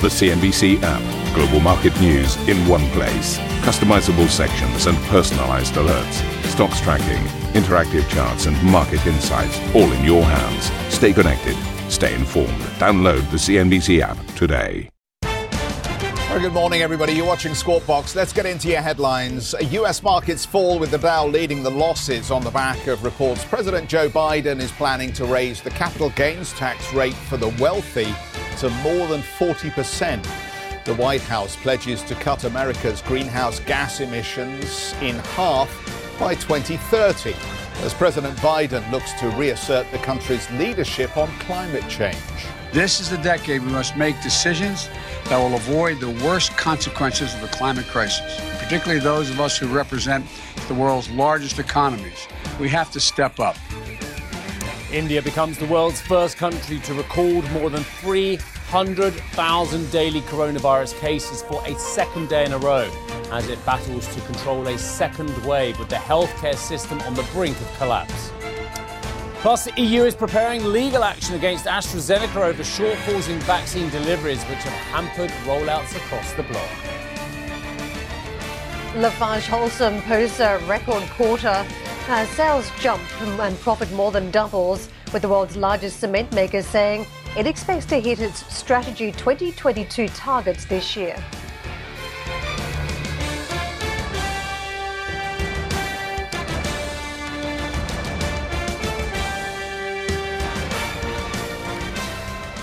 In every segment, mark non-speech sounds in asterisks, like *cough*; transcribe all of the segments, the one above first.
The CNBC app. Global market news in one place. Customizable sections and personalized alerts. Stocks tracking, interactive charts, and market insights all in your hands. Stay connected. Stay informed. Download the CNBC app today. Well, good morning, everybody. You're watching Squawk Box. Let's get into your headlines. U.S. markets fall with the Dow leading the losses on the back of reports President Joe Biden is planning to raise the capital gains tax rate for the wealthy to more than 40%. The White House pledges to cut America's greenhouse gas emissions in half by 2030 as President Biden looks to reassert the country's leadership on climate change. This is the decade we must make decisions that will avoid the worst consequences of the climate crisis, particularly those of us who represent the world's largest economies. We have to step up. India becomes the world's first country to record more than 300,000 daily coronavirus cases for a second day in a row as it battles to control a second wave with the healthcare system on the brink of collapse. Plus, the EU is preparing legal action against AstraZeneca over shortfalls in vaccine deliveries, which have hampered rollouts across the bloc. Lafarge Holcim posts a record quarter as sales jump and profit more than doubles, with the world's largest cement maker saying it expects to hit its Strategy 2022 targets this year.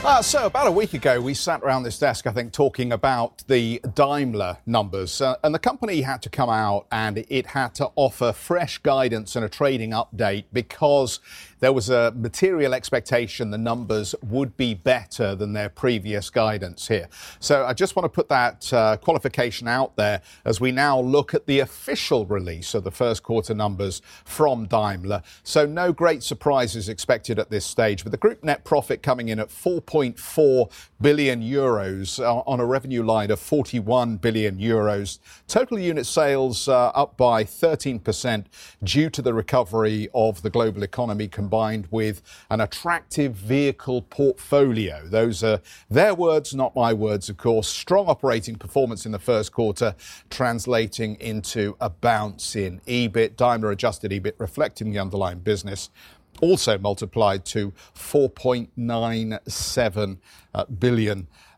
Uh, so, about a week ago, we sat around this desk, I think, talking about the Daimler numbers. Uh, and the company had to come out and it had to offer fresh guidance and a trading update because there was a material expectation the numbers would be better than their previous guidance here. So I just want to put that uh, qualification out there as we now look at the official release of the first quarter numbers from Daimler. So no great surprises expected at this stage, but the group net profit coming in at 4.4 billion euros uh, on a revenue line of 41 billion euros. Total unit sales uh, up by 13% due to the recovery of the global economy combined with an attractive vehicle portfolio. Those are their words, not my words, of course. Strong operating performance in the first quarter, translating into a bounce in EBIT. Daimler adjusted EBIT reflecting the underlying business also multiplied to 4.97 uh.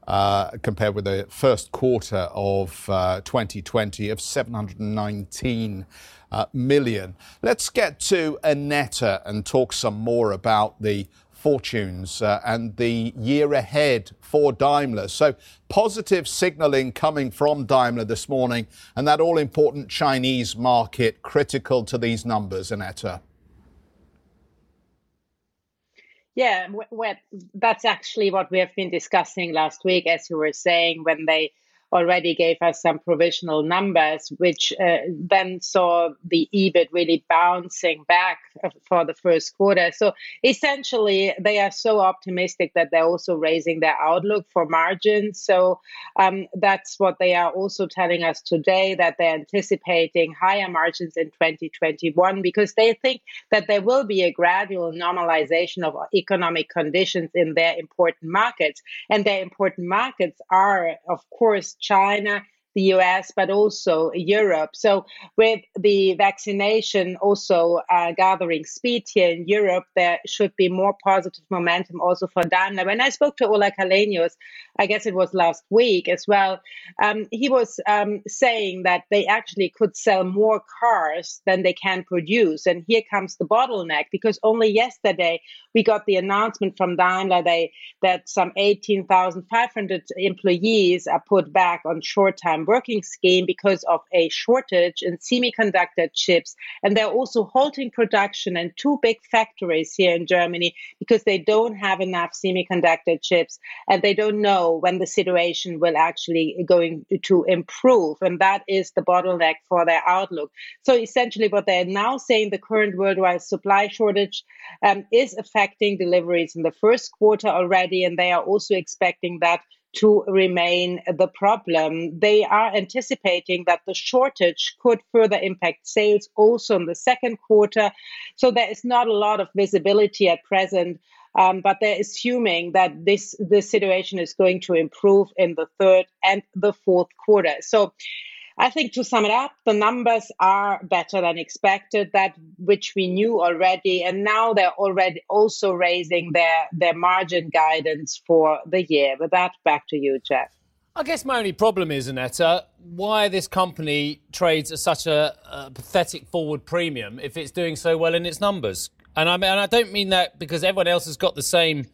Uh, compared with the first quarter of uh, 2020 of 719 uh, million. Let's get to Annetta and talk some more about the fortunes uh, and the year ahead for Daimler. So, positive signaling coming from Daimler this morning, and that all important Chinese market critical to these numbers, Annetta. Yeah, that's actually what we have been discussing last week, as you were saying, when they already gave us some provisional numbers, which uh, then saw the EBIT really bouncing back for the first quarter. So essentially, they are so optimistic that they're also raising their outlook for margins. So um, that's what they are also telling us today that they're anticipating higher margins in 2021 because they think that there will be a gradual normalization of economic conditions in their important markets. And their important markets are, of course, China the US, but also Europe. So, with the vaccination also uh, gathering speed here in Europe, there should be more positive momentum also for Daimler. When I spoke to Ola Källenius, I guess it was last week as well, um, he was um, saying that they actually could sell more cars than they can produce. And here comes the bottleneck because only yesterday we got the announcement from Daimler they, that some 18,500 employees are put back on short time working scheme because of a shortage in semiconductor chips. And they're also halting production in two big factories here in Germany because they don't have enough semiconductor chips and they don't know when the situation will actually going to improve. And that is the bottleneck for their outlook. So essentially what they're now saying the current worldwide supply shortage um, is affecting deliveries in the first quarter already. And they are also expecting that to remain the problem. They are anticipating that the shortage could further impact sales also in the second quarter. So there is not a lot of visibility at present Um, but they're assuming that this this situation is going to improve in the third and the fourth quarter. So I think to sum it up, the numbers are better than expected, that which we knew already, and now they're already also raising their their margin guidance for the year. With that, back to you, Geoff. I guess my only problem is, Annetta, why this company trades at such a, a, pathetic forward premium if it's doing so well in its numbers. And I mean, and I don't mean that because everyone else has got the same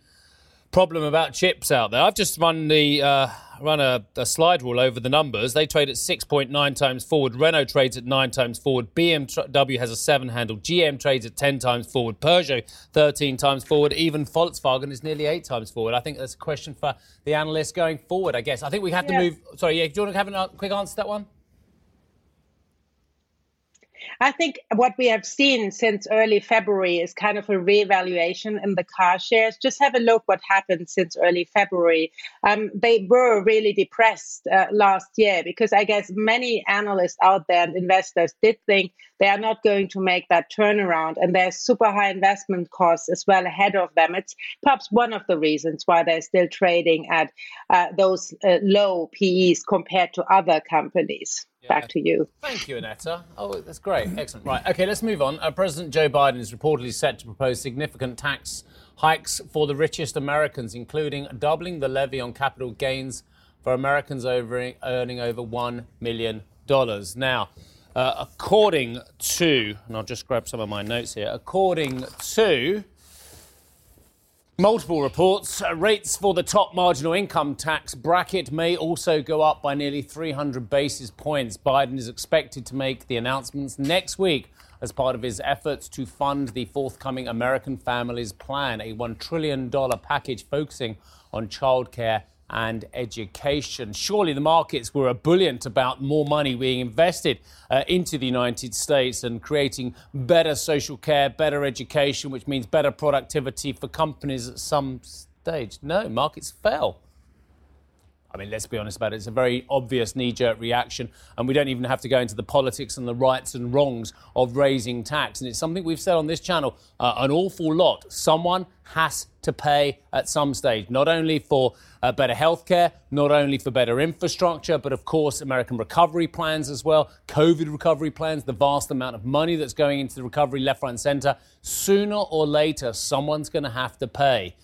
problem about chips out there. I've just run the uh, run a, a, slide rule over the numbers. They trade at 6.9 times forward. Renault trades at 9 times forward. BMW has a 7 handle. GM trades at 10 times forward. Peugeot 13 times forward. Even Volkswagen is nearly 8 times forward. I think that's a question for the analysts going forward, I guess. I think we have yeah. to move. Sorry, yeah, do you want to have a quick answer to that one? I think what we have seen since early February is kind of a reevaluation in the car shares. Just have a look what happened since early February. Um, they were really depressed uh, last year because I guess many analysts out there and investors did think they are not going to make that turnaround and there's super high investment costs as well ahead of them. It's perhaps one of the reasons why they're still trading at uh, those uh, low PEs compared to other companies. Yeah. Back to you. Thank you, Annetta. Oh, that's great. Excellent. Right. Okay, let's move on. Uh, President Joe Biden is reportedly set to propose significant tax hikes for the richest Americans, including doubling the levy on capital gains for Americans over, earning over $1 million. Now, uh, according to, and I'll just grab some of my notes here, according to Multiple reports. Uh, rates for the top marginal income tax bracket may also go up by nearly 300 basis points. Biden is expected to make the announcements next week as part of his efforts to fund the forthcoming American Families Plan, a $1 trillion package focusing on childcare and education. Surely the markets were ebullient about more money being invested uh, into the United States and creating better social care, better education, which means better productivity for companies at some stage. No, markets fell. I mean, let's be honest about it. It's a very obvious knee jerk reaction, and we don't even have to go into the politics and the rights and wrongs of raising tax. And it's something we've said on this channel uh, an awful lot. Someone has to pay at some stage, not only for uh, better healthcare, not only for better infrastructure, but of course, American recovery plans as well, COVID recovery plans, the vast amount of money that's going into the recovery left, right, and center. Sooner or later, someone's going to have to pay.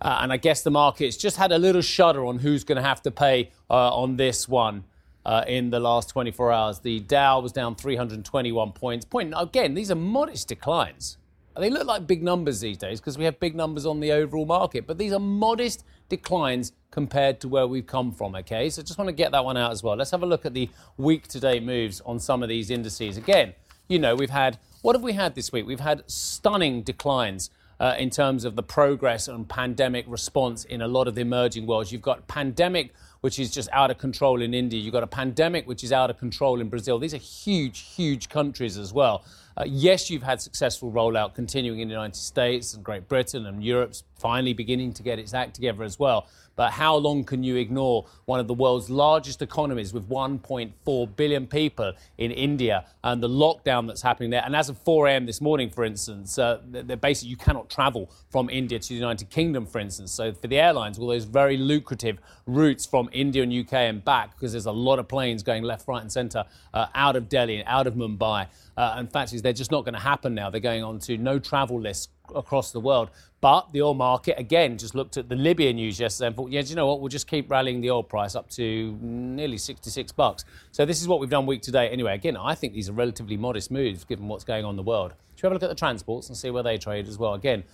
Uh, and I guess the market's just had a little shudder on who's going to have to pay uh, on this one. Uh, in the last 24 hours, the Dow was down 321 points. Point again, these are modest declines. They look like big numbers these days because we have big numbers on the overall market, but these are modest declines compared to where we've come from. Okay, so just want to get that one out as well. Let's have a look at the week to date moves on some of these indices. Again, you know, we've had what have we had this week? We've had stunning declines uh, in terms of the progress and pandemic response in a lot of the emerging worlds. You've got pandemic, which is just out of control in India. You've got a pandemic, which is out of control in Brazil. These are huge, huge countries as well. Uh, yes, you've had successful rollout continuing in the United States and Great Britain, and Europe's finally beginning to get its act together as well. But how long can you ignore one of the world's largest economies with 1.4 billion people in India and the lockdown that's happening there? And as of 4 a.m. this morning, for instance, uh, basically you cannot travel from India to the United Kingdom, for instance. So for the airlines, all those very lucrative routes from India and UK and back, because there's a lot of planes going left, right, and centre uh, out of Delhi and out of Mumbai. Uh, in fact, they're just not going to happen now. They're going on to no travel lists across the world. But the oil market, again, just looked at the Libya news yesterday and thought, yeah, do you know what? We'll just keep rallying the oil price up to nearly 66 bucks. So this is what we've done week to date. Anyway, again, I think these are relatively modest moves given what's going on in the world. Should we have a look at the transports and see where they trade as well? Again,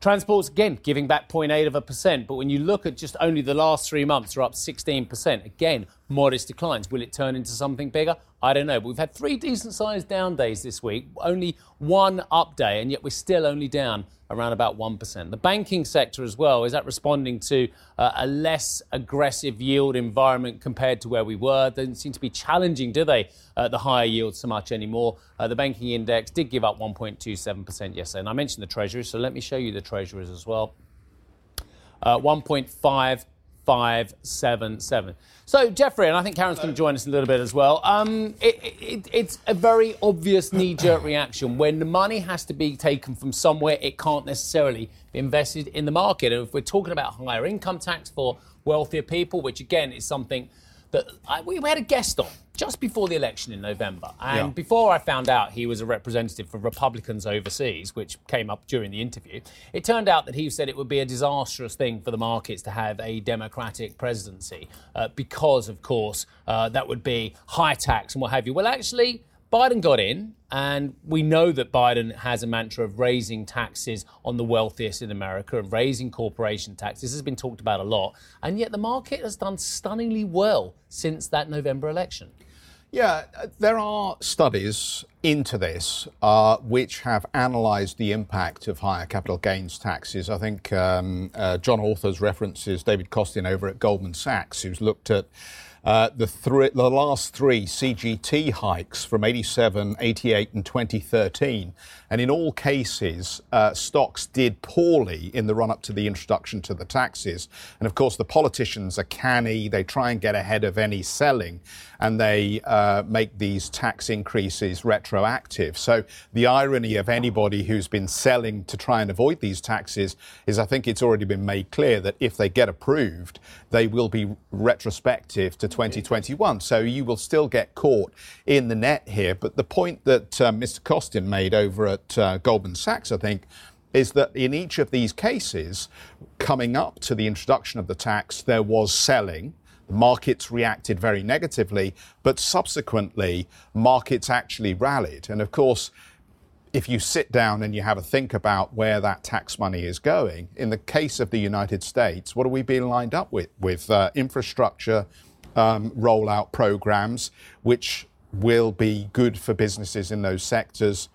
Transports, again, giving back 0.8 of a percent. But when you look at just only the last three months, they're up 16%. Again, modest declines. Will it turn into something bigger? I don't know. But we've had three decent sized down days this week, only one up day, and yet we're still only down around about 1%. The banking sector as well, is that responding to uh, a less aggressive yield environment compared to where we were? They don't seem to be challenging, do they, uh, the higher yields so much anymore? Uh, the banking index did give up 1.27% yesterday. And I mentioned the treasuries, so let me show you the treasuries as well. Uh, 1.5 577. So, Jeffrey, and I think Karen's going to join us in a little bit as well. Um, it, it, it's a very obvious knee jerk reaction. When the money has to be taken from somewhere, it can't necessarily be invested in the market. And if we're talking about higher income tax for wealthier people, which again is something that I, we had a guest on just before the election in November. And Yeah. before I found out he was a representative for Republicans overseas, which came up during the interview, it turned out that he said it would be a disastrous thing for the markets to have a Democratic presidency uh, because, of course, uh, that would be high tax and what have you. Well, actually, Biden got in, and we know that Biden has a mantra of raising taxes on the wealthiest in America and raising corporation taxes. This has been talked about a lot, and yet the market has done stunningly well since that November election. Yeah, there are studies into this uh, which have analysed the impact of higher capital gains taxes. I think um, uh, John Authers references David Kostin over at Goldman Sachs, who's looked at uh, the, three, the last three CGT hikes from 87, 88, and 2013. And in all cases, uh, stocks did poorly in the run up to the introduction to the taxes. And of course, the politicians are canny. They try and get ahead of any selling and they uh, make these tax increases retroactive. So the irony of anybody who's been selling to try and avoid these taxes is I think it's already been made clear that if they get approved, they will be retrospective to 2021. So you will still get caught in the net here. But the point that uh, Mr. Kostin made over at uh, Goldman Sachs, I think, is that in each of these cases, coming up to the introduction of the tax, there was selling. The markets reacted very negatively, but subsequently, markets actually rallied. And of course, if you sit down and you have a think about where that tax money is going, in the case of the United States, what are we being lined up with? With uh, infrastructure um, rollout programs, which will be good for businesses in those sectors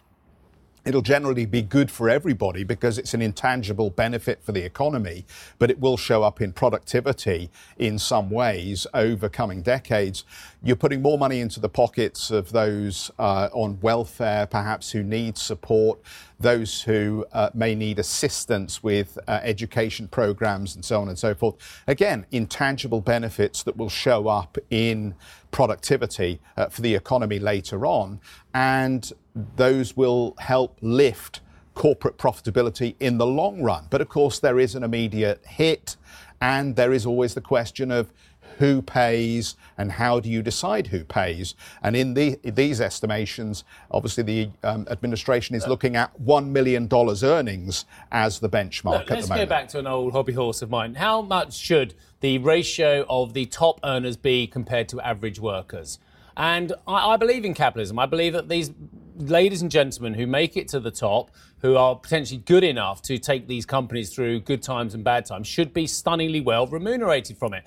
it'll generally be good for everybody because it's an intangible benefit for the economy, but it will show up in productivity in some ways over coming decades. You're putting more money into the pockets of those uh, on welfare, perhaps who need support, those who uh, may need assistance with uh, education programs and so on and so forth. Again, intangible benefits that will show up in productivity uh, for the economy later on. And those will help lift corporate profitability in the long run. But of course, there is an immediate hit, and there is always the question of who pays and how do you decide who pays. And in the, these estimations, obviously the um, administration is looking at $1 million earnings as the benchmark Look, at let's the go back to an old hobby horse of mine. How much should the ratio of the top earners be compared to average workers? And I, I believe in capitalism. I believe that these ladies and gentlemen who make it to the top, who are potentially good enough to take these companies through good times and bad times, should be stunningly well remunerated from it.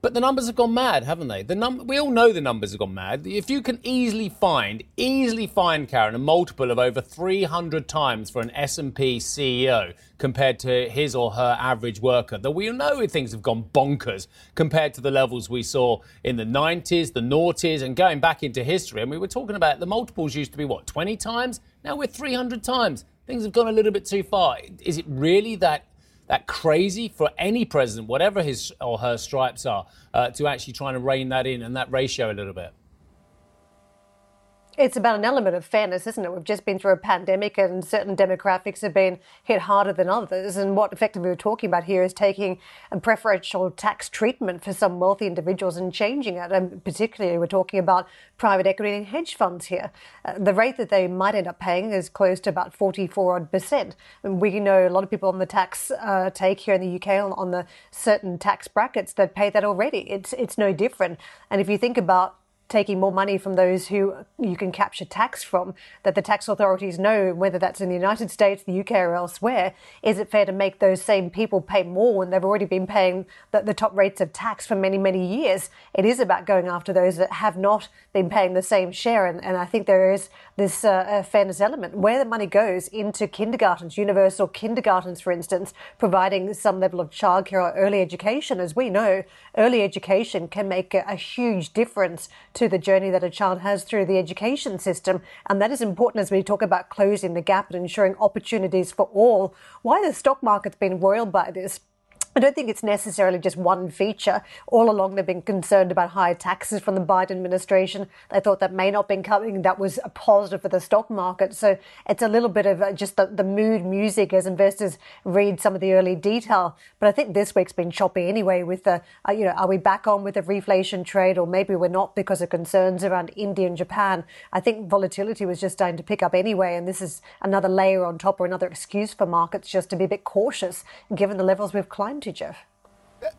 But the numbers have gone mad, haven't they? The num- we all know the numbers have gone mad. If you can easily find, easily find, Karen, a multiple of over 300 times for an S&P CEO compared to his or her average worker, then we know things have gone bonkers compared to the levels we saw in the 90s, the noughties, and going back into history. And we were talking about the multiples used to be, what, 20 times? Now we're 300 times. Things have gone a little bit too far. Is it really that that crazy for any president, whatever his or her stripes are, uh, to actually try and rein that in and that ratio a little bit. It's about an element of fairness, isn't it? We've just been through a pandemic and certain demographics have been hit harder than others. And what effectively we're talking about here is taking a preferential tax treatment for some wealthy individuals and changing it. And particularly, we're talking about private equity and hedge funds here. Uh, the rate that they might end up paying is close to about 44 odd percent. And we know a lot of people on the tax uh, take here in the UK on, on the certain tax brackets that pay that already. It's, it's no different. And if you think about taking more money from those who you can capture tax from, that the tax authorities know, whether that's in the United States, the UK, or elsewhere, is it fair to make those same people pay more when they've already been paying the, the top rates of tax for many, many years? It is about going after those that have not been paying the same share. And, and I think there is this uh, fairness element where the money goes into kindergartens, universal kindergartens, for instance, providing some level of childcare or early education. As we know, early education can make a, a huge difference to the journey that a child has through the education system. And that is important as we talk about closing the gap and ensuring opportunities for all. Why the stock market's been roiled by this I don't think it's necessarily just one feature. All along, they've been concerned about higher taxes from the Biden administration. They thought that may not be coming. That was a positive for the stock market. So it's a little bit of uh, just the, the mood music as investors read some of the early detail. But I think this week's been choppy anyway. With the, uh, you know, are we back on with the reflation trade, or maybe we're not because of concerns around India and Japan? I think volatility was just starting to pick up anyway, and this is another layer on top or another excuse for markets just to be a bit cautious given the levels we've climbed to, Geoff.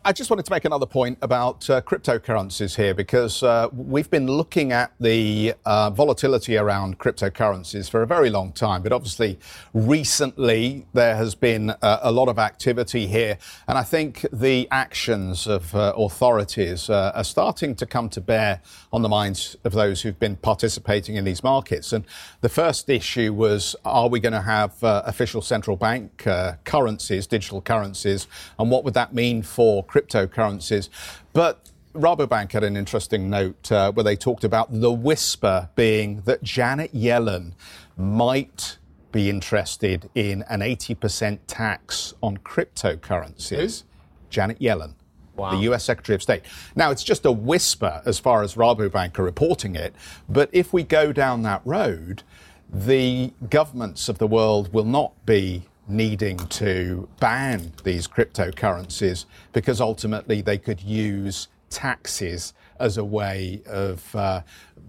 I just wanted to make another point about uh, cryptocurrencies here because uh, we've been looking at the uh, volatility around cryptocurrencies for a very long time. But obviously, recently there has been uh, a lot of activity here. And I think the actions of uh, authorities uh, are starting to come to bear on the minds of those who've been participating in these markets. And the first issue was are we going to have official central bank currencies, digital currencies? And what would that mean for for cryptocurrencies. But Rabobank had an interesting note uh, where they talked about the whisper being that Janet Yellen might be interested in an 80% tax on cryptocurrencies. Who? Janet Yellen. Wow. The US Secretary of State. Now, it's just a whisper as far as Rabobank are reporting it, but if we go down that road, the governments of the world will not be needing to ban these cryptocurrencies because ultimately they could use taxes as a way of uh,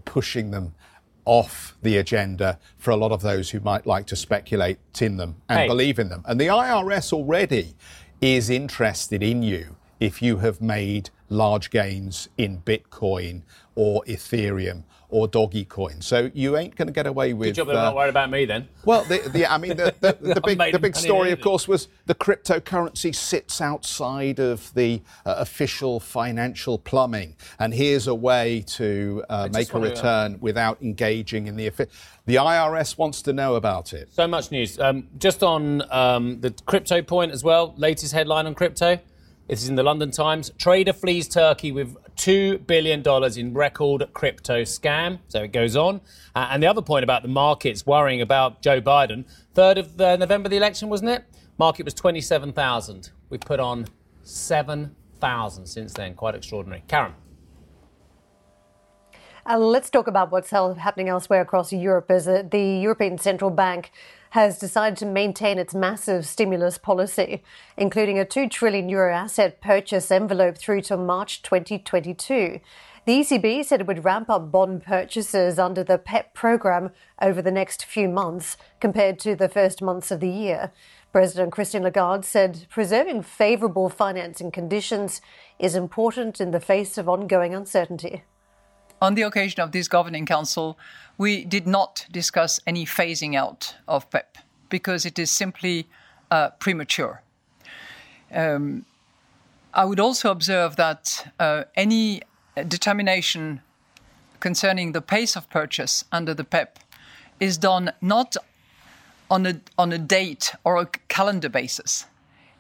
pushing them off the agenda for a lot of those who might like to speculate in them and hey. believe in them. And the IRS already is interested in you if you have made large gains in Bitcoin or Ethereum or doggy coin. So you ain't going to get away with. Good job they're uh, not worried about me then. Well, the, the, I mean, the, the, *laughs* the big, the big story, of course, was the cryptocurrency sits outside of the uh, official financial plumbing, and here's a way to uh, make a return to, without engaging in the. The IRS wants to know about it. So much news. Um, just on um, the crypto point as well. Latest headline on crypto. This is in the London Times. Trader flees Turkey with $2 billion in record crypto scam. So it goes on. Uh, and the other point about the markets worrying about Joe Biden, 3rd of uh, November, the election, wasn't it? Market was 27,000. We've put on 7,000 since then. Quite extraordinary. Karen. Let's talk about what's happening elsewhere across Europe. As uh, the European Central Bank has decided to maintain its massive stimulus policy, including a 2 trillion euro asset purchase envelope through to March 2022. The ECB said it would ramp up bond purchases under the PEPP program over the next few months compared to the first months of the year. President Christine Lagarde said preserving favourable financing conditions is important in the face of ongoing uncertainty. On the occasion of this governing council, we did not discuss any phasing out of PEPP because it is simply uh, premature. Um, I would also observe that uh, any determination concerning the pace of purchase under the PEPP is done not on a, on a date or a calendar basis.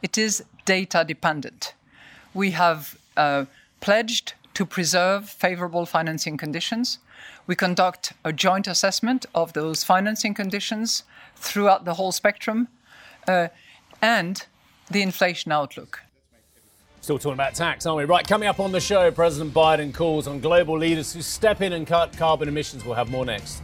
It is data dependent. We have uh, pledged to preserve favorable financing conditions. We conduct a joint assessment of those financing conditions throughout the whole spectrum uh, and the inflation outlook. Still talking about tax, aren't we? Right, coming up on the show, President Biden calls on global leaders to step in and cut carbon emissions. We'll have more next.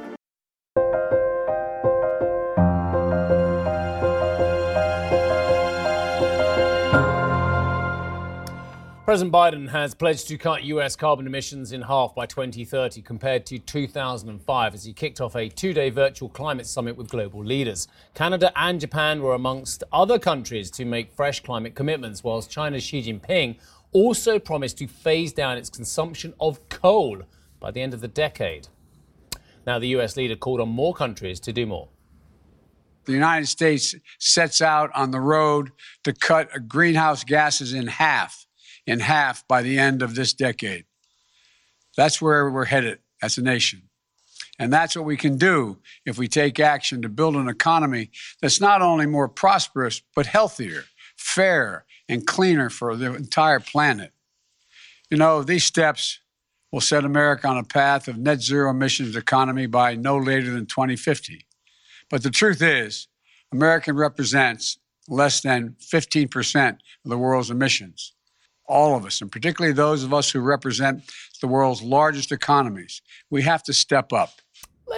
President Biden has pledged to cut US carbon emissions in half by 2030 compared to 2005 as he kicked off a two day virtual climate summit with global leaders. Canada and Japan were amongst other countries to make fresh climate commitments, whilst China's Xi Jinping also promised to phase down its consumption of coal by the end of the decade. Now, the US leader called on more countries to do more. the United States sets out on the road to cut greenhouse gases in half, in half by the end of this decade. That's where we're headed as a nation. And that's what we can do if we take action to build an economy that's not only more prosperous, but healthier, fair, and cleaner for the entire planet. You know, these steps will set America on a path of net zero emissions economy by no later than 2050. But the truth is, America represents less than 15% of the world's emissions. All of us, and particularly those of us who represent the world's largest economies, we have to step up.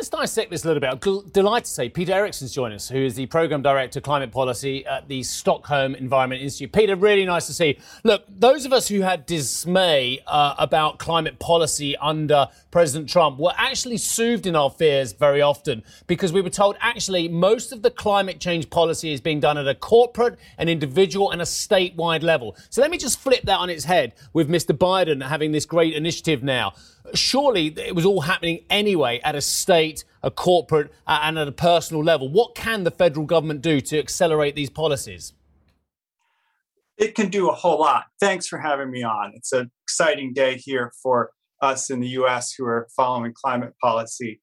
Let's dissect this a little bit. I'm delighted to say Peter Erickson's joined us, who is the Programme Director Climate Policy at the Stockholm Environment Institute. Peter, really nice to see you. Look, those of us who had dismay uh, about climate policy under President Trump were actually soothed in our fears very often because we were told actually most of the climate change policy is being done at a corporate, an individual, and a statewide level. So let me just flip that on its head with Mr. Biden having this great initiative now surely it was all happening anyway at a state, a corporate, uh, and at a personal level. What can the federal government do to accelerate these policies? It can do a whole lot. Thanks for having me on. It's an exciting day here for us in the US who are following climate policy.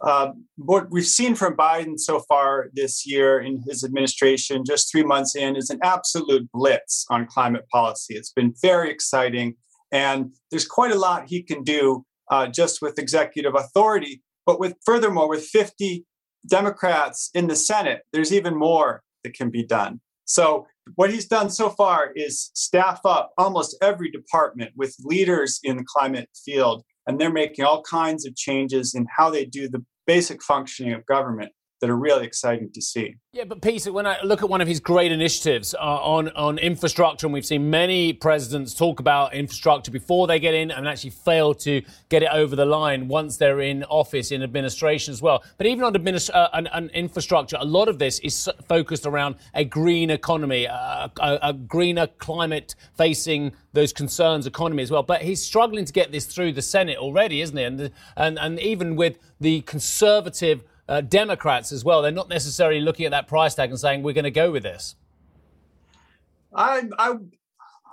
Uh, what we've seen from Biden so far this year in his administration, just three months in, is an absolute blitz on climate policy. It's been very exciting. And there's quite a lot he can do uh, just with executive authority. But with furthermore, with 50 Democrats in the Senate, there's even more that can be done. So what he's done so far is staff up almost every department with leaders in the climate field, and they're making all kinds of changes in how they do the basic functioning of government that are really exciting to see. Yeah, but Peter, when I look at one of his great initiatives uh, on on infrastructure, and we've seen many presidents talk about infrastructure before they get in, and actually fail to get it over the line once they're in office in administration as well. But even on administ- uh, an, an infrastructure, a lot of this is focused around a green economy, a, a greener climate facing those concerns economy as well. But he's struggling to get this through the Senate already, isn't he? And and and even with the conservative uh, Democrats as well. They're not necessarily looking at that price tag and saying we're going to go with this. I, I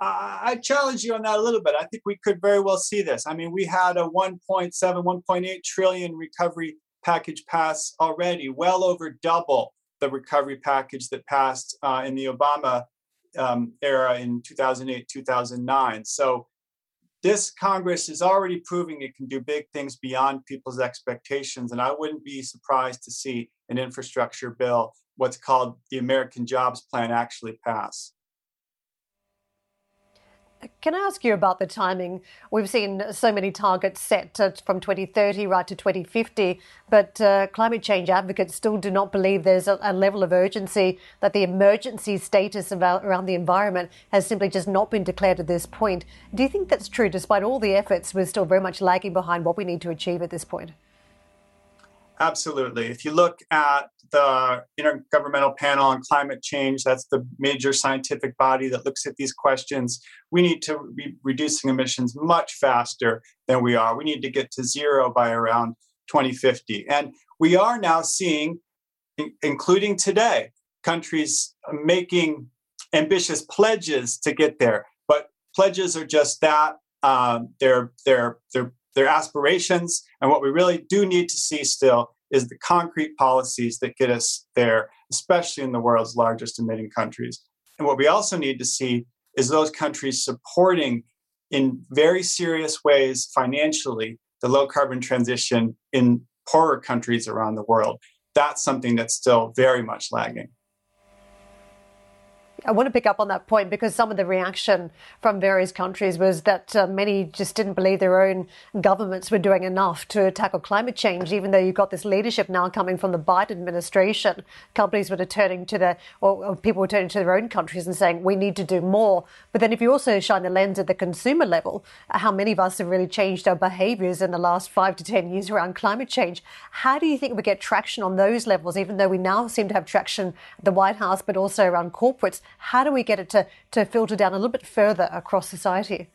I challenge you on that a little bit. I think we could very well see this. I mean, we had a 1.7, 1.8 trillion recovery package pass already, well over double the recovery package that passed uh, in the Obama um, era in 2008, 2009. So this Congress is already proving it can do big things beyond people's expectations. And I wouldn't be surprised to see an infrastructure bill, what's called the American Jobs Plan, actually pass. Can I ask you about the timing? We've seen so many targets set from 2030 right to 2050, but uh, climate change advocates still do not believe there's a, a level of urgency that the emergency status about, around the environment has simply just not been declared at this point. Do you think that's true? Despite all the efforts, we're still very much lagging behind what we need to achieve at this point. Absolutely. If you look at the Intergovernmental Panel on Climate Change, that's the major scientific body that looks at these questions, we need to be reducing emissions much faster than we are. We need to get to zero by around 2050. And we are now seeing, including today, countries making ambitious pledges to get there. But pledges are just that. Um, they're, they're, they're their aspirations. And what we really do need to see still is the concrete policies that get us there, especially in the world's largest emitting countries. And what we also need to see is those countries supporting in very serious ways financially the low carbon transition in poorer countries around the world. That's something that's still very much lagging. I want to pick up on that point because some of the reaction from various countries was that uh, many just didn't believe their own governments were doing enough to tackle climate change, even though you've got this leadership now coming from the Biden administration. Companies were turning to their, or, or people were turning to their own countries and saying, we need to do more. But then if you also shine the lens at the consumer level, how many of us have really changed our behaviors in the last five to 10 years around climate change? How do you think we get traction on those levels, even though we now seem to have traction at the White House, but also around corporates? How do we get it to, to filter down a little bit further across society?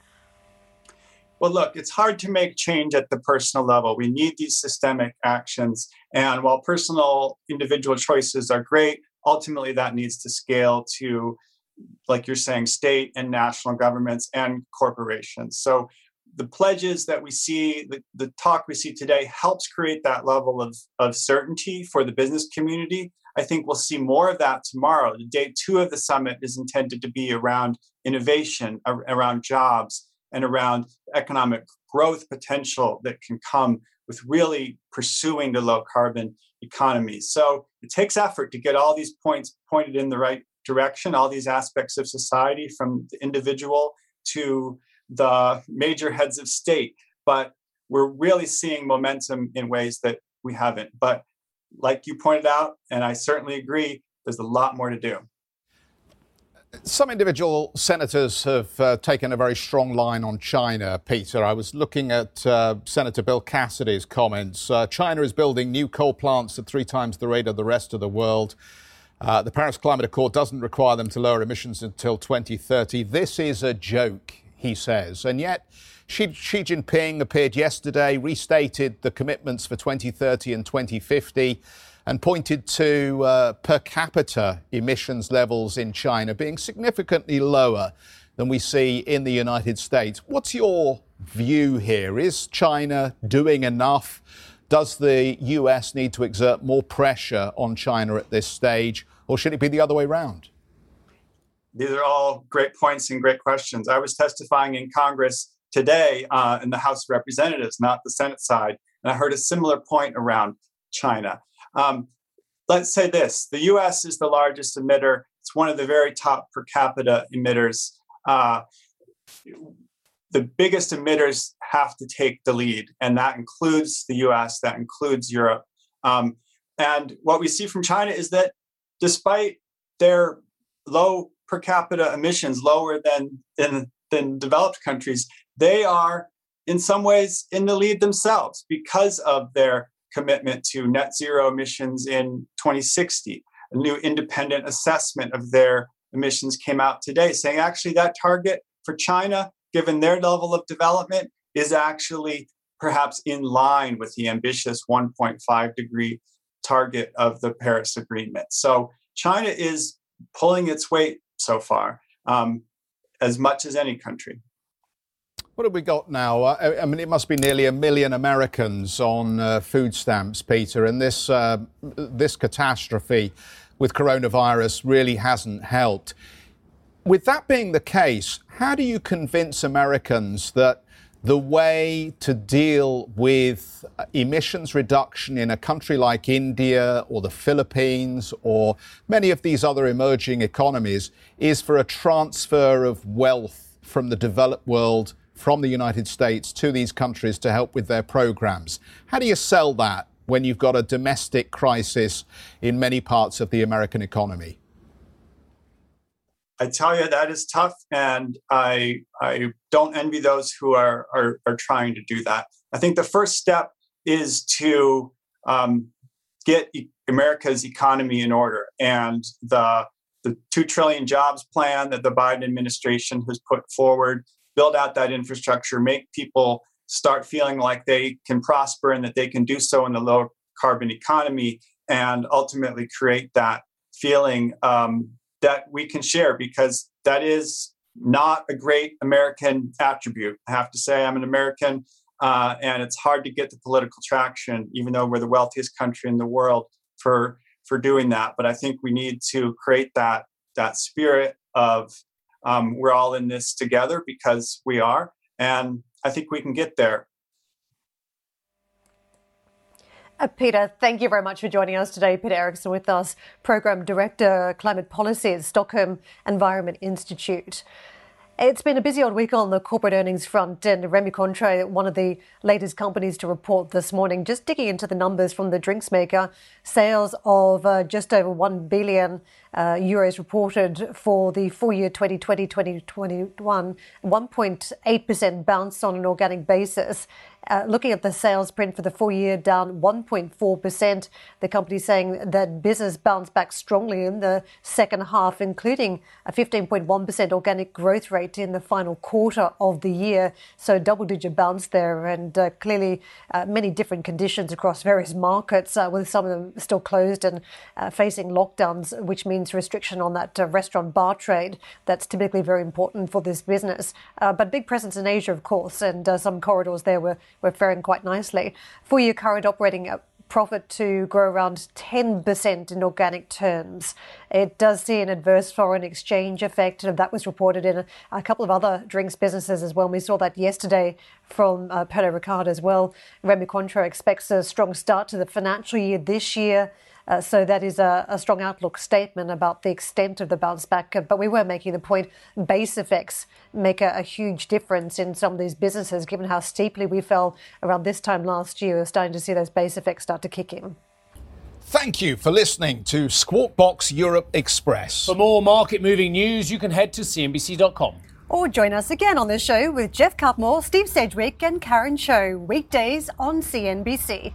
Well, look, it's hard to make change at the personal level. We need these systemic actions. And while personal individual choices are great, ultimately that needs to scale to, like you're saying, state and national governments and corporations. So the pledges that we see, the, the talk we see today helps create that level of, of certainty for the business community. I think we'll see more of that tomorrow. The day two of the summit is intended to be around innovation, around jobs, and around economic growth potential that can come with really pursuing the low carbon economy. So it takes effort to get all these points pointed in the right direction, all these aspects of society from the individual to the major heads of state. But we're really seeing momentum in ways that we haven't. But like you pointed out, and I certainly agree, there's a lot more to do. Some individual senators have uh, taken a very strong line on China, Peter. I was looking at uh, Senator Bill Cassidy's comments. Uh, China is building new coal plants at three times the rate of the rest of the world. Uh, the Paris Climate Accord doesn't require them to lower emissions until 2030. This is a joke, he says. And yet, Xi, Xi Jinping appeared yesterday, restated the commitments for 2030 and 2050 and pointed to uh, per capita emissions levels in China being significantly lower than we see in the United States. What's your view here? Is China doing enough? Does the US need to exert more pressure on China at this stage, or should it be the other way around? These are all great points and great questions. I was testifying in Congress today uh, in the House of Representatives, not the Senate side, and I heard a similar point around China. Um, let's say this the US is the largest emitter, it's one of the very top per capita emitters. Uh, the biggest emitters have to take the lead, and that includes the US, that includes Europe. Um, and what we see from China is that despite their low per capita emissions, lower than, than, than developed countries, they are in some ways in the lead themselves because of their commitment to net zero emissions in 2060. A new independent assessment of their emissions came out today saying actually that target for China, given their level of development, is actually perhaps in line with the ambitious 1.5 degree target of the Paris Agreement. So China is pulling its weight so far, um, as much as any country. What have we got now? Uh, I mean, it must be nearly a million Americans on uh, food stamps, Peter, and this uh, this catastrophe with coronavirus really hasn't helped. With that being the case, how do you convince Americans that the way to deal with emissions reduction in a country like India or the Philippines or many of these other emerging economies is for a transfer of wealth from the developed world from the United States to these countries to help with their programs. How do you sell that when you've got a domestic crisis in many parts of the American economy? I tell you that is tough, and I I don't envy those who are are, are trying to do that. I think the first step is to um, get e- America's economy in order, and the the two trillion jobs plan that the Biden administration has put forward build out that infrastructure, make people start feeling like they can prosper and that they can do so in the low carbon economy, and ultimately create that feeling um, that we can share because that is not a great American attribute. I have to say, I'm an American, uh, and it's hard to get the political traction, even though we're the wealthiest country in the world for for doing that. But I think we need to create that that spirit of um, we're all in this together because we are. And I think we can get there. Uh, Peter, thank you very much for joining us today. Peter Erickson with us, Program Director, Climate Policy at Stockholm Environment Institute. It's been a busy old week on the corporate earnings front, and Rémy Cointreau, one of the latest companies to report this morning, just digging into the numbers from the drinks maker, sales of uh, just over 1 billion uh, euros reported for the full year 2020 2021, 1.8% bounce on an organic basis. Uh, looking at the sales print for the full year, down 1.4%. The company saying that business bounced back strongly in the second half, including a 15.1% organic growth rate in the final quarter of the year. So double digit bounce there, and uh, clearly uh, many different conditions across various markets, uh, with some of them still closed and uh, facing lockdowns, which means restriction on that uh, restaurant bar trade. That's typically very important for this business. but big presence in Asia, of course, and some corridors there were we're faring quite nicely. Full year current operating uh, profit to grow around 10% in organic terms. It does see an adverse foreign exchange effect, and that was reported in a, a couple of other drinks businesses as well. And we saw that yesterday from uh, Pernod Ricard as well. Remy Cointreau expects a strong start to the financial year this year. Uh, so that is a, a, strong outlook statement about the extent of the bounce back. But we were making the point base effects make a, a, huge difference in some of these businesses, given how steeply we fell around this time last year. We're starting to see those base effects start to kick in. Thank you for listening to Squawk Box Europe Express. For more market moving news, you can head to CNBC.com. Or join us again on the show with Geoff Cutmore, Steve Sedgwick, and Karen Tso, weekdays on CNBC.